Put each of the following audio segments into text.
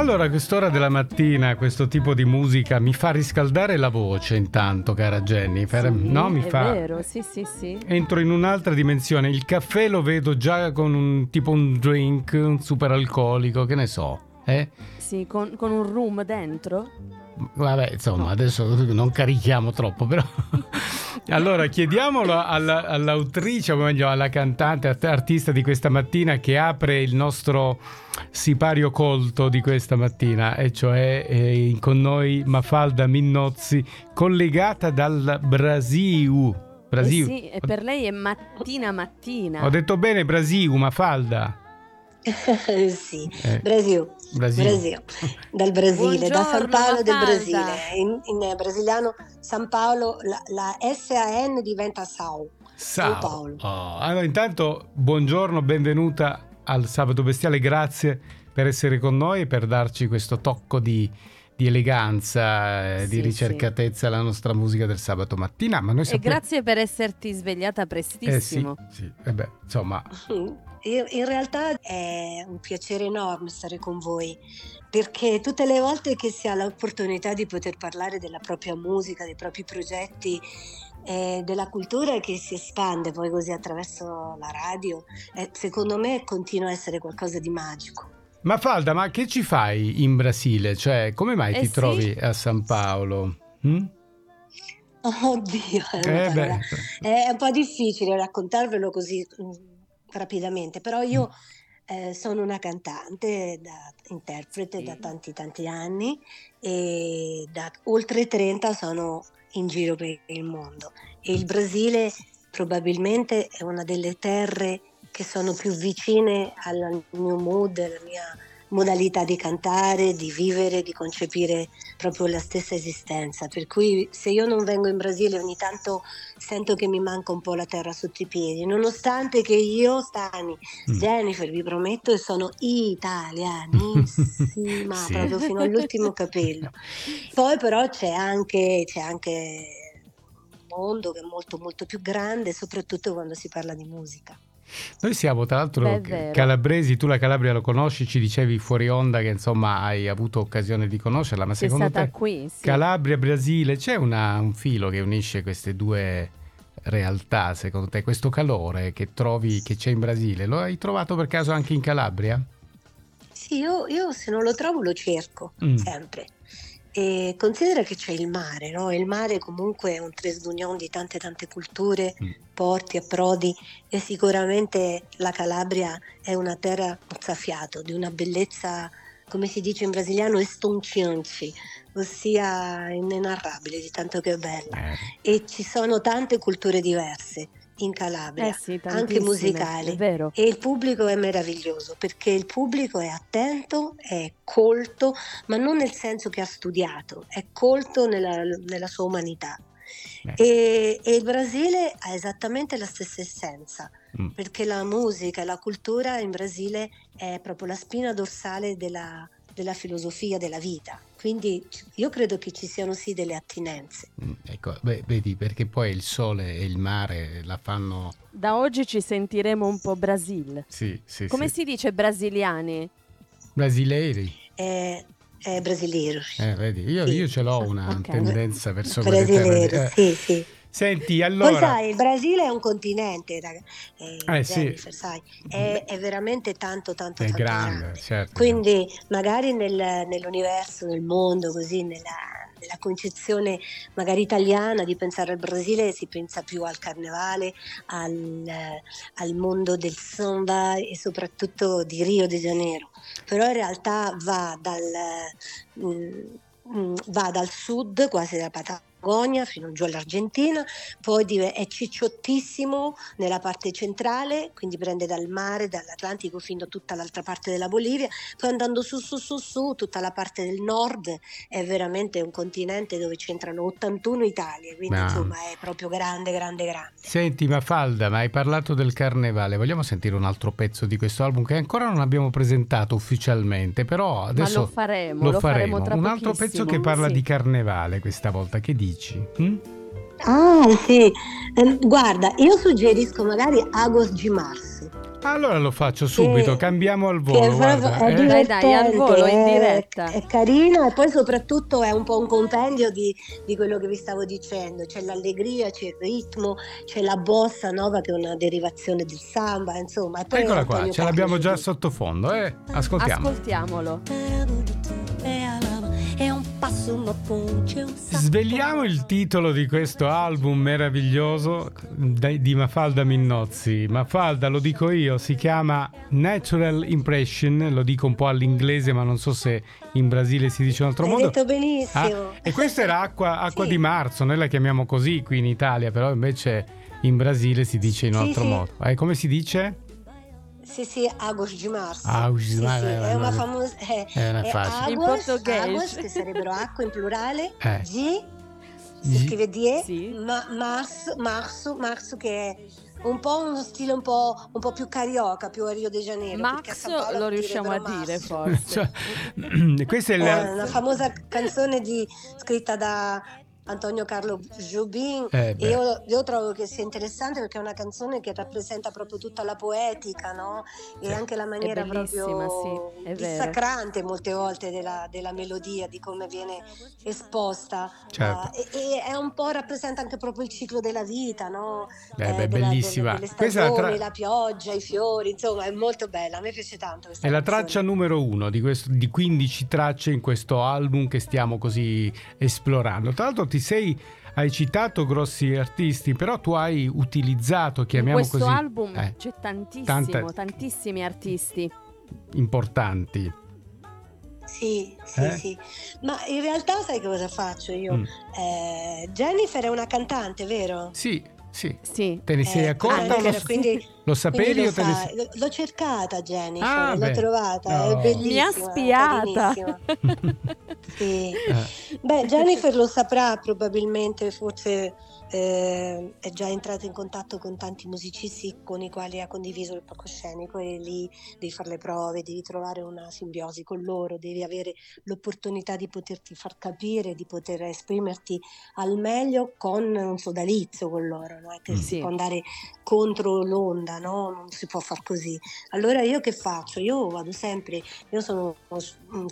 Allora, a quest'ora della mattina questo tipo di musica mi fa riscaldare la voce intanto, cara Jennifer. Sì, no, mi è fa... vero, sì, sì, sì. Entro in un'altra dimensione. Il caffè lo vedo già con un tipo un drink, un super alcolico, che ne so. Eh? Sì, con, con un room dentro. Vabbè, insomma, adesso non carichiamo troppo, però. allora, chiediamolo alla- all'autrice, o meglio alla cantante, art- artista di questa mattina che apre il nostro sipario colto di questa mattina, e cioè eh, con noi Mafalda Minnozzi, collegata dal Brasiu. Brasiu. Eh sì, per lei è mattina mattina. Ho detto bene Brasiu, Mafalda. sì, Eh, Brasil, Brasiu. Brasil, dal Brasile, da San Buongiorno, Paolo del. Brasile. In, in brasiliano San Paolo, la, la SAN diventa SAU. Sao. Sao Paolo. Oh, allora, intanto, buongiorno, benvenuta al Sabato Bestiale, grazie per essere con noi e per darci questo tocco di, di eleganza, eh, di Sì, ricercatezza alla nostra musica del sabato mattina. Ma noi E sappiamo... grazie per esserti svegliata Eh sì, prestissimo. sì, eh beh, insomma, Io- in realtà è un piacere enorme stare con voi perché tutte le volte che si ha l'opportunità di poter parlare della propria musica, dei propri progetti, eh, della cultura che si espande poi così attraverso la radio, eh, secondo me continua a essere qualcosa di magico. Mafalda, ma che ci fai in Brasile? Cioè, come mai Eh ti sì. trovi a San Paolo? Mm? Oddio, Eh beh, è un po' difficile raccontarvelo così mm, rapidamente, però io eh, sono una cantante, da, interprete da tanti tanti anni e da oltre 30 sono in giro per il mondo e il Brasile probabilmente è una delle terre che sono più vicine al mio mood, alla mia modalità di cantare, di vivere, di concepire proprio la stessa esistenza. Per cui se io non vengo in Brasile ogni tanto sento che mi manca un po' la terra sotto i piedi, nonostante che io, Stani, Mm. Jennifer, vi prometto, sono italianissima, Sì. proprio fino all'ultimo capello. Poi però c'è anche, c'è anche un mondo che è molto molto più grande, soprattutto quando si parla di musica. Noi siamo tra l'altro Beh, calabresi, tu la Calabria lo conosci, ci dicevi fuori onda che insomma hai avuto occasione di conoscerla, ma Sei secondo stata te qui, sì. Calabria, Brasile, c'è una- un filo che unisce queste due realtà, secondo te? Questo calore che trovi che c'è in Brasile, lo hai trovato per caso anche in Calabria? Sì, io, io se non lo trovo lo cerco Mm. sempre. E considera che c'è il mare, no? Il mare comunque è un tres d'union di tante tante culture, Mm. porti, approdi e sicuramente la Calabria è una terra mozzafiato, di una bellezza, come si dice in brasiliano, estonchiante, ossia inenarrabile di tanto che è bella. Eh, E ci sono tante culture diverse in Calabria Eh sì, anche musicali. E il pubblico è meraviglioso perché il pubblico è attento, è colto, ma non nel senso che ha studiato, è colto nella, nella sua umanità. beh, E, e il Brasile ha esattamente la stessa essenza, mm. perché la musica e la cultura in Brasile è proprio la spina dorsale della, della filosofia della vita. Quindi io credo che ci siano sì delle attinenze. Mm, Ecco, beh, vedi, perché poi il sole e il mare la fanno... Da oggi ci sentiremo un po' Brasil. Sì, sì, Come sì. si dice brasiliani? Brasileiri. È, è brasileiro. Eh, vedi, io, Sì. io ce l'ho una Ok. tendenza verso quelle terre Brasileiro. Eh, sì, sì. Senti, Poi allora... sai, il Brasile è un continente, raga- eh, Eh, sì. Sai, è, è veramente tanto, tanto, È tanto grande, grande. certo. Quindi magari nel- nell'universo, nel mondo, così, nella, nella concezione magari italiana di pensare al Brasile si pensa più al carnevale, al, al mondo del samba e soprattutto di Rio de Janeiro. Però in realtà va dal, mm, mm, va dal sud, quasi dalla Patagonia, fino giù all'Argentina, poi è cicciottissimo nella parte centrale, quindi prende dal mare, dall'Atlantico fino a tutta l'altra parte della Bolivia, poi andando su su su su, tutta la parte del nord è veramente un continente dove c'entrano 81 Italie, quindi Ah. insomma è proprio grande, grande, grande. Senti Mafalda, ma hai parlato del carnevale, vogliamo sentire un altro pezzo di questo album che ancora non abbiamo presentato ufficialmente, però adesso Ma lo faremo, lo lo faremo tra Un altro pezzo che parla sì. di carnevale questa volta, che dici? Mm? Ah sì, Eh, guarda, io suggerisco magari Agos de Marzo. Allora lo faccio subito, Che- cambiamo al che volo. guarda, è eh. Dai, dai, al volo, in divertente, diretta. È, è carino e poi soprattutto è un po' un compendio di, di quello che vi stavo dicendo. C'è l'allegria, c'è il ritmo, c'è la bossa nova che è una derivazione del samba, insomma. E poi Eccola qua, ce l'abbiamo già sottofondo, eh? Ascoltiamo. Ascoltiamolo. Svegliamo il titolo di questo album meraviglioso di Mafalda Minnozzi. Mafalda, lo dico io, si chiama Natural Impression, lo dico un po' all'inglese, ma non so se in Brasile si dice in un altro Hai modo. detto benissimo. Ah, e questa era acqua, acqua Sì. di marzo, noi la chiamiamo così qui in Italia, però invece in Brasile si dice in un Sì, altro sì. modo. Eh, come si dice? Sì, sì, Águas de Março. Águas de Sì, Março, sì, eh, è una famosa... È, è una è facile. In águas, portoghese. águas, che sarebbero acque in plurale, Eh. di, Di- si scrive die, Sì. ma, marzo, marzo, marzo che è un po' uno stile un po', un po' più carioca, più a Rio de Janeiro. Max lo riusciamo a dire forse. Cioè, questa è È la... una famosa canzone di- scritta da Antonio Carlo Jobim Eh, e io, io trovo che sia interessante perché è una canzone che rappresenta proprio tutta la poetica no? e Sì. anche la maniera bellissima, proprio sì, dissacrante molte volte della, della melodia, di come viene esposta Certo. eh, e, e è un po' rappresenta anche proprio il ciclo della vita no? Eh, beh, della- bellissima. delle Questa è la stagioni, tra- la pioggia, i fiori insomma è molto bella, a me piace tanto questa È la traccia numero uno di, questo- di 15 tracce in questo album che stiamo così esplorando. Tra l'altro ti sei, hai citato grossi artisti, però tu hai utilizzato, In chiamiamo questo così, album eh, c'è tantissimo, tante- tantissimi artisti. importanti. Sì, sì, Eh? sì. Ma in realtà sai che cosa faccio io? Mm. Eh, Jennifer è una cantante, vero? Sì, sì. Sì. Te ne sei Eh, accorta o lo, quindi, lo sapevi quindi lo o te ne sai. sei... L- L'ho cercata Jennifer, Ah, l'ho beh. trovata, Oh. è bellissima. Mi ha spiata. Sì. Eh, Beh, Jennifer lo saprà probabilmente, forse eh, è già entrata in contatto con tanti musicisti con i quali ha condiviso il palcoscenico e lì devi fare le prove, devi trovare una simbiosi con loro, devi avere l'opportunità di poterti far capire, di poter esprimerti al meglio con un sodalizio con loro, no? Che Mm. si Sì. può andare contro l'onda, no? Non si può far così. Allora io che faccio? Io vado sempre, io sono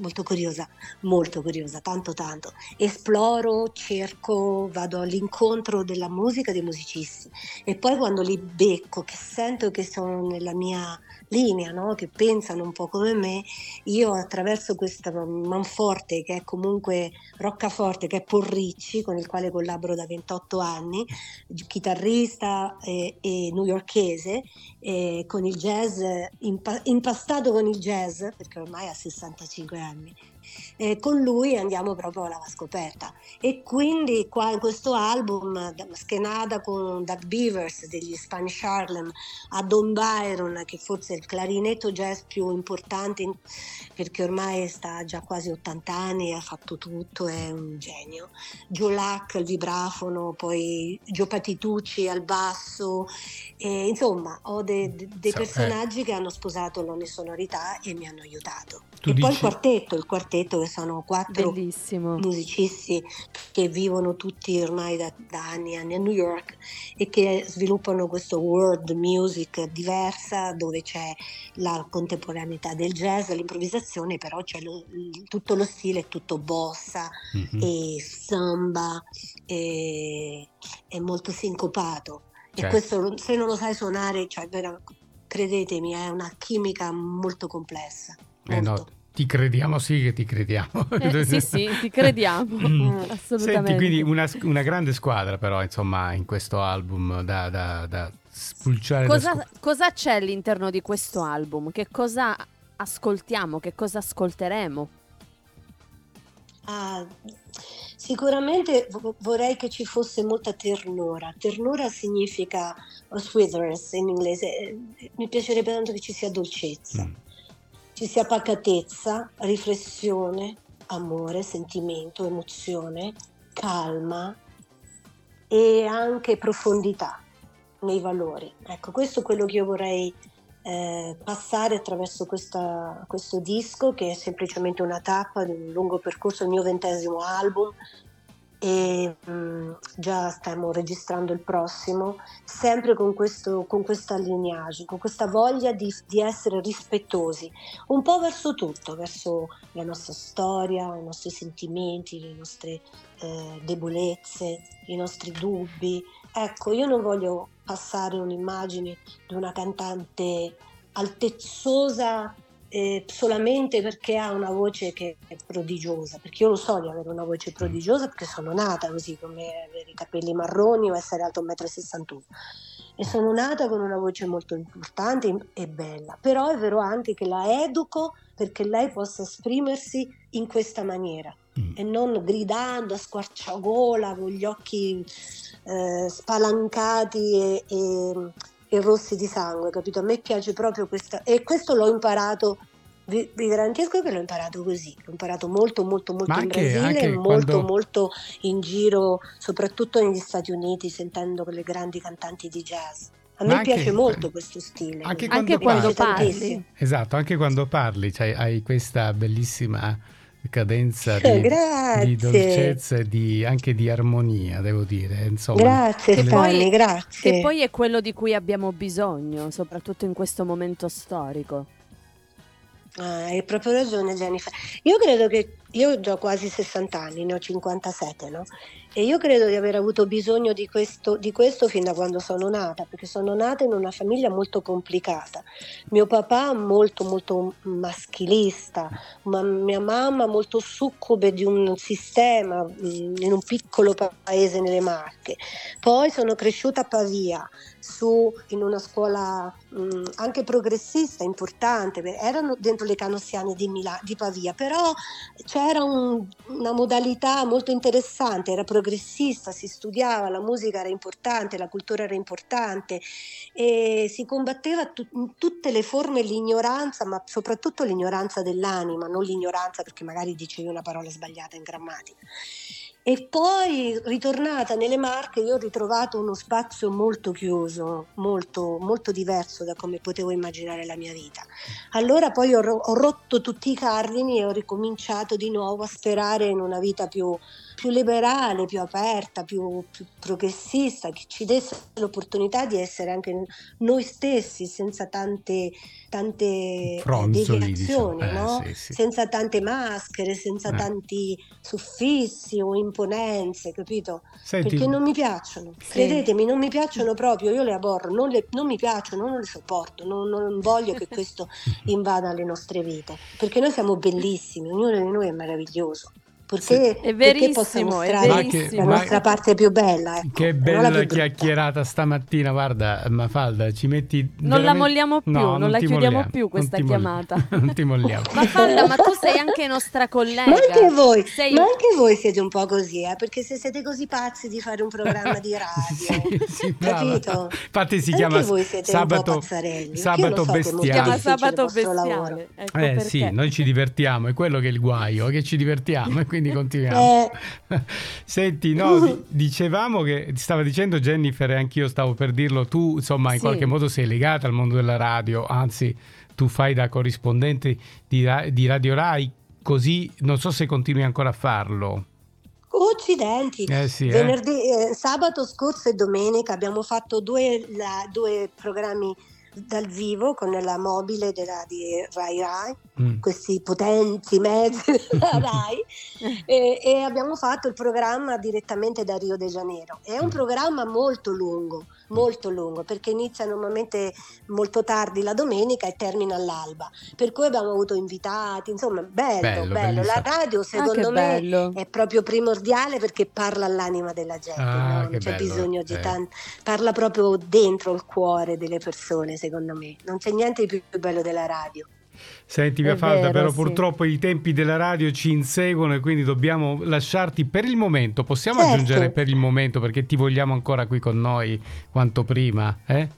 molto curiosa, molto curiosa, tanto tanto. Esploro, cerco, vado all'incontro della musica dei musicisti e poi quando li becco, che sento che sono nella mia linea, no? che pensano un po' come me, io attraverso questa manforte che è comunque roccaforte, che è Porricci, con il quale collaboro da 28 anni, chitarrista e, e newyorkese, e con il jazz, impa- impastato con il jazz, perché ormai ha 65 anni. Eh, con lui andiamo proprio alla scoperta. E quindi qua in questo album skenata con Doug Beavers degli Spanish Harlem a Don Byron che forse è il clarinetto jazz più importante perché ormai sta già quasi 80 anni ha fatto tutto è un genio. Joe Lack al vibrafono poi Gio Patitucci al basso e, insomma ho de- de- dei So, eh. personaggi che hanno sposato l'onisonorità e mi hanno aiutato Tu e poi il dici- quartetto il quartetto che sono quattro Bellissimo. musicisti che vivono tutti ormai da, da anni e anni a New York e che sviluppano questo world music diversa dove c'è la contemporaneità del jazz, l'improvvisazione, però c'è lo- tutto lo stile, è tutto bossa Mhm. e samba e è molto sincopato. E Certo. questo se non lo sai suonare, cioè, vera- credetemi, è una chimica molto complessa. Eh no, ti crediamo, sì che ti crediamo. Eh, sì, sì, ti crediamo. Mm. Assolutamente. Senti, quindi una, una grande squadra però, insomma, in questo album da, da, da spulciare. da Cosa, scop- cosa c'è all'interno di questo album? Che cosa ascoltiamo? Che cosa ascolteremo? Ah, sicuramente vo- vorrei che ci fosse molta ternura. Ternura significa sweetness in inglese. Eh, Mi piacerebbe tanto che ci sia dolcezza, Mm. Ci sia pacatezza, riflessione, amore, sentimento, emozione, calma e anche profondità nei valori. Ecco, questo è quello che io vorrei eh, passare attraverso questa- questo disco che è semplicemente una tappa di un lungo percorso, il mio ventesimo album e mm, già stiamo registrando il prossimo, sempre con, questo, con questa lineage, con questa voglia di, di, essere rispettosi, un po' verso tutto, verso la nostra storia, i nostri sentimenti, le nostre eh, debolezze, i nostri dubbi. Ecco, io non voglio passare un'immagine di una cantante altezzosa eh, solamente perché ha una voce che è prodigiosa, perché io lo so di avere una voce prodigiosa perché sono nata così, come avere i capelli marroni o essere alto 1,61 m. E sono nata con una voce molto importante e bella, però è vero anche che la educo perché lei possa esprimersi in questa maniera mm. e non gridando a squarciagola con gli occhi eh, spalancati e, e e rossi di sangue, capito? A me piace proprio questa e questo l'ho imparato vi, vi garantisco che l'ho imparato così, l'ho imparato molto molto molto Ma in anche, Brasile, anche molto quando... molto in giro, soprattutto negli Stati Uniti, sentendo quelle grandi cantanti di jazz. A me anche, piace molto questo stile. Anche quando, anche quando parli. parli. Esatto, anche quando parli, cioè, hai questa bellissima cadenza di, di dolcezza e di, anche di armonia, devo dire. Insomma, grazie Fanny, grazie. Che poi è quello di cui abbiamo bisogno, soprattutto in questo momento storico. Ah, hai proprio ragione Jennifer. Io credo che io ho quasi 60 anni, ne ho 57, no? E io credo di aver avuto bisogno di questo, di questo fin da quando sono nata, perché sono nata in una famiglia molto complicata. Mio papà molto molto maschilista, ma mia mamma molto succube di un sistema mm, in un piccolo paese nelle Marche. Poi sono cresciuta a Pavia, su, in una scuola mh, mm, anche progressista, importante, erano dentro le canossiane di, Mila- di Pavia, però c'era un, una modalità molto interessante, era progressista, si studiava, la musica era importante, la cultura era importante e si combatteva tu- in tutte le forme l'ignoranza, ma soprattutto l'ignoranza dell'anima, non l'ignoranza perché magari dicevi una parola sbagliata in grammatica. E poi ritornata nelle Marche io ho ritrovato uno spazio molto chiuso, molto, molto diverso da come potevo immaginare la mia vita. Allora poi ho, ho rotto tutti i cardini e ho ricominciato di nuovo a sperare in una vita più, più liberale, più aperta, più, più, progressista, che ci desse l'opportunità di essere anche noi stessi senza tante, tante Fronzoli, diciamo. eh, no? sì, sì. senza tante maschere, senza eh. tanti suffissi o imponenze, capito? Senti, Perché non mi piacciono, sì. credetemi, non mi piacciono proprio, io le aborro, non, le, non mi piacciono, non le sopporto, non, non voglio che questo invada le nostre vite, perché noi siamo bellissimi, ognuno di noi è meraviglioso perché, sì. è verissimo, è verissimo. la nostra parte più bella. Ecco. Che bella chiacchierata stamattina, guarda Mafalda, ci metti... Non veramente... la molliamo più, no, non, non la chiudiamo molliamo. più questa non chiamata. non ti molliamo. Mafalda, ma tu sei anche nostra collega. Ma anche voi, sei... ma anche voi siete un po' così, eh? perché se siete così pazzi di fare un programma di radio, sì, sì, capito? Infatti si chiama Sabato, sabato so Bestiale. Si chiama Sabato Bestiale. Ecco eh sì, noi ci divertiamo, è quello che è il guaio, che ci divertiamo e quindi quindi continuiamo. Eh. Senti, no, dicevamo che stava dicendo Jennifer e anch'io stavo per dirlo, tu insomma in sì. qualche modo sei legata al mondo della radio, anzi tu fai da corrispondente di, di Radio Rai, così non so se continui ancora a farlo. Accidenti, eh sì, eh. Venerdì, eh. sabato scorso e domenica abbiamo fatto due, la, due programmi dal vivo con la mobile della, di Rai Rai, mm. questi potenti mezzi della Rai, e, e, abbiamo fatto il programma direttamente da Rio de Janeiro. È un mm. programma molto lungo, molto lungo, perché inizia normalmente molto tardi la domenica e termina all'alba, per cui abbiamo avuto invitati, insomma, bello, bello. bello. La radio ah, secondo ah, me bello. è proprio primordiale perché parla all'anima della gente, ah, no? non c'è bello. bisogno di eh. tanto, parla proprio dentro il cuore delle persone secondo me. Non c'è niente di più bello della radio. Senti Mia Falda, però sì. purtroppo i tempi della radio ci inseguono e quindi dobbiamo lasciarti per il momento. Possiamo certo. aggiungere per il momento perché ti vogliamo ancora qui con noi quanto prima, eh?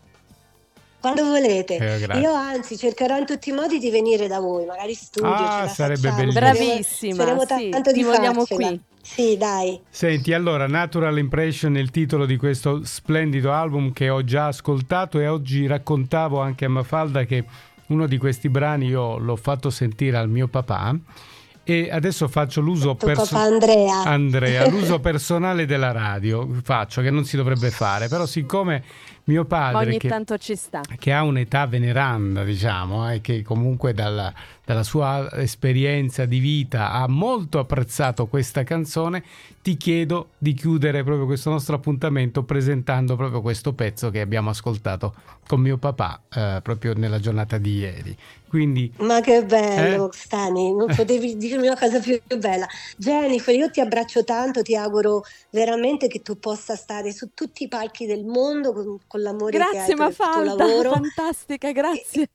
Quando volete. Eh, Io anzi cercherò in tutti i modi di venire da voi, magari studio. Ah, sarebbe bellissimo. Bravissima. Speriamo sì, tanto ti di vogliamo farcela. qui. Sì, dai. Senti, allora, Natural Impression è il titolo di questo splendido album che ho già ascoltato e oggi raccontavo anche a Mafalda che uno di questi brani io l'ho fatto sentire al mio papà e adesso faccio l'uso Tuo perso- papà Andrea. Andrea, l'uso personale della radio faccio che non si dovrebbe fare, però siccome mio padre ogni che, tanto ci sta. che ha un'età veneranda, diciamo, e che comunque dalla, dalla sua esperienza di vita ha molto apprezzato questa canzone, ti chiedo di chiudere proprio questo nostro appuntamento presentando proprio questo pezzo che abbiamo ascoltato con mio papà eh, proprio nella giornata di ieri. Quindi Ma che bello, Eh? Stani, non potevi dirmi una cosa più bella. Jennifer, io ti abbraccio tanto, ti auguro veramente che tu possa stare su tutti i palchi del mondo con, con l'amore che hai Grazie per il tuo Mafalda, lavoro. fantastica, grazie.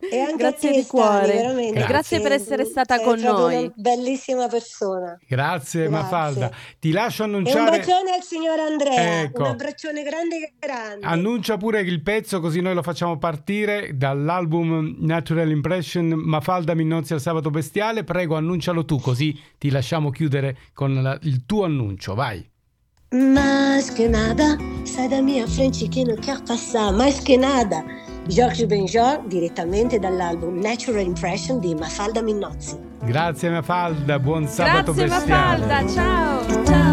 E anche grazie a te, di Stani, cuore. veramente. E grazie per essere stata sei con proprio noi. Una bellissima persona. grazie, Grazie. Mafalda, ti lascio E un annunciare... bacione al signor Andrea, Ecco. un abbraccione grande grande. Annuncia pure il pezzo così noi lo facciamo partire dall'album Natural Impression Mafalda Minnozzi al sabato bestiale. Prego, annuncialo tu così ti lasciamo chiudere con la- il tuo annuncio. Vai. Mais que nada, sai da mia frente che non quer passare, mais que nada. Georges Benjor, direttamente dall'album Natural Impression di Mafalda Minnozzi. Grazie Mafalda, buon sabato Grazie bestiale. Mafalda, ciao.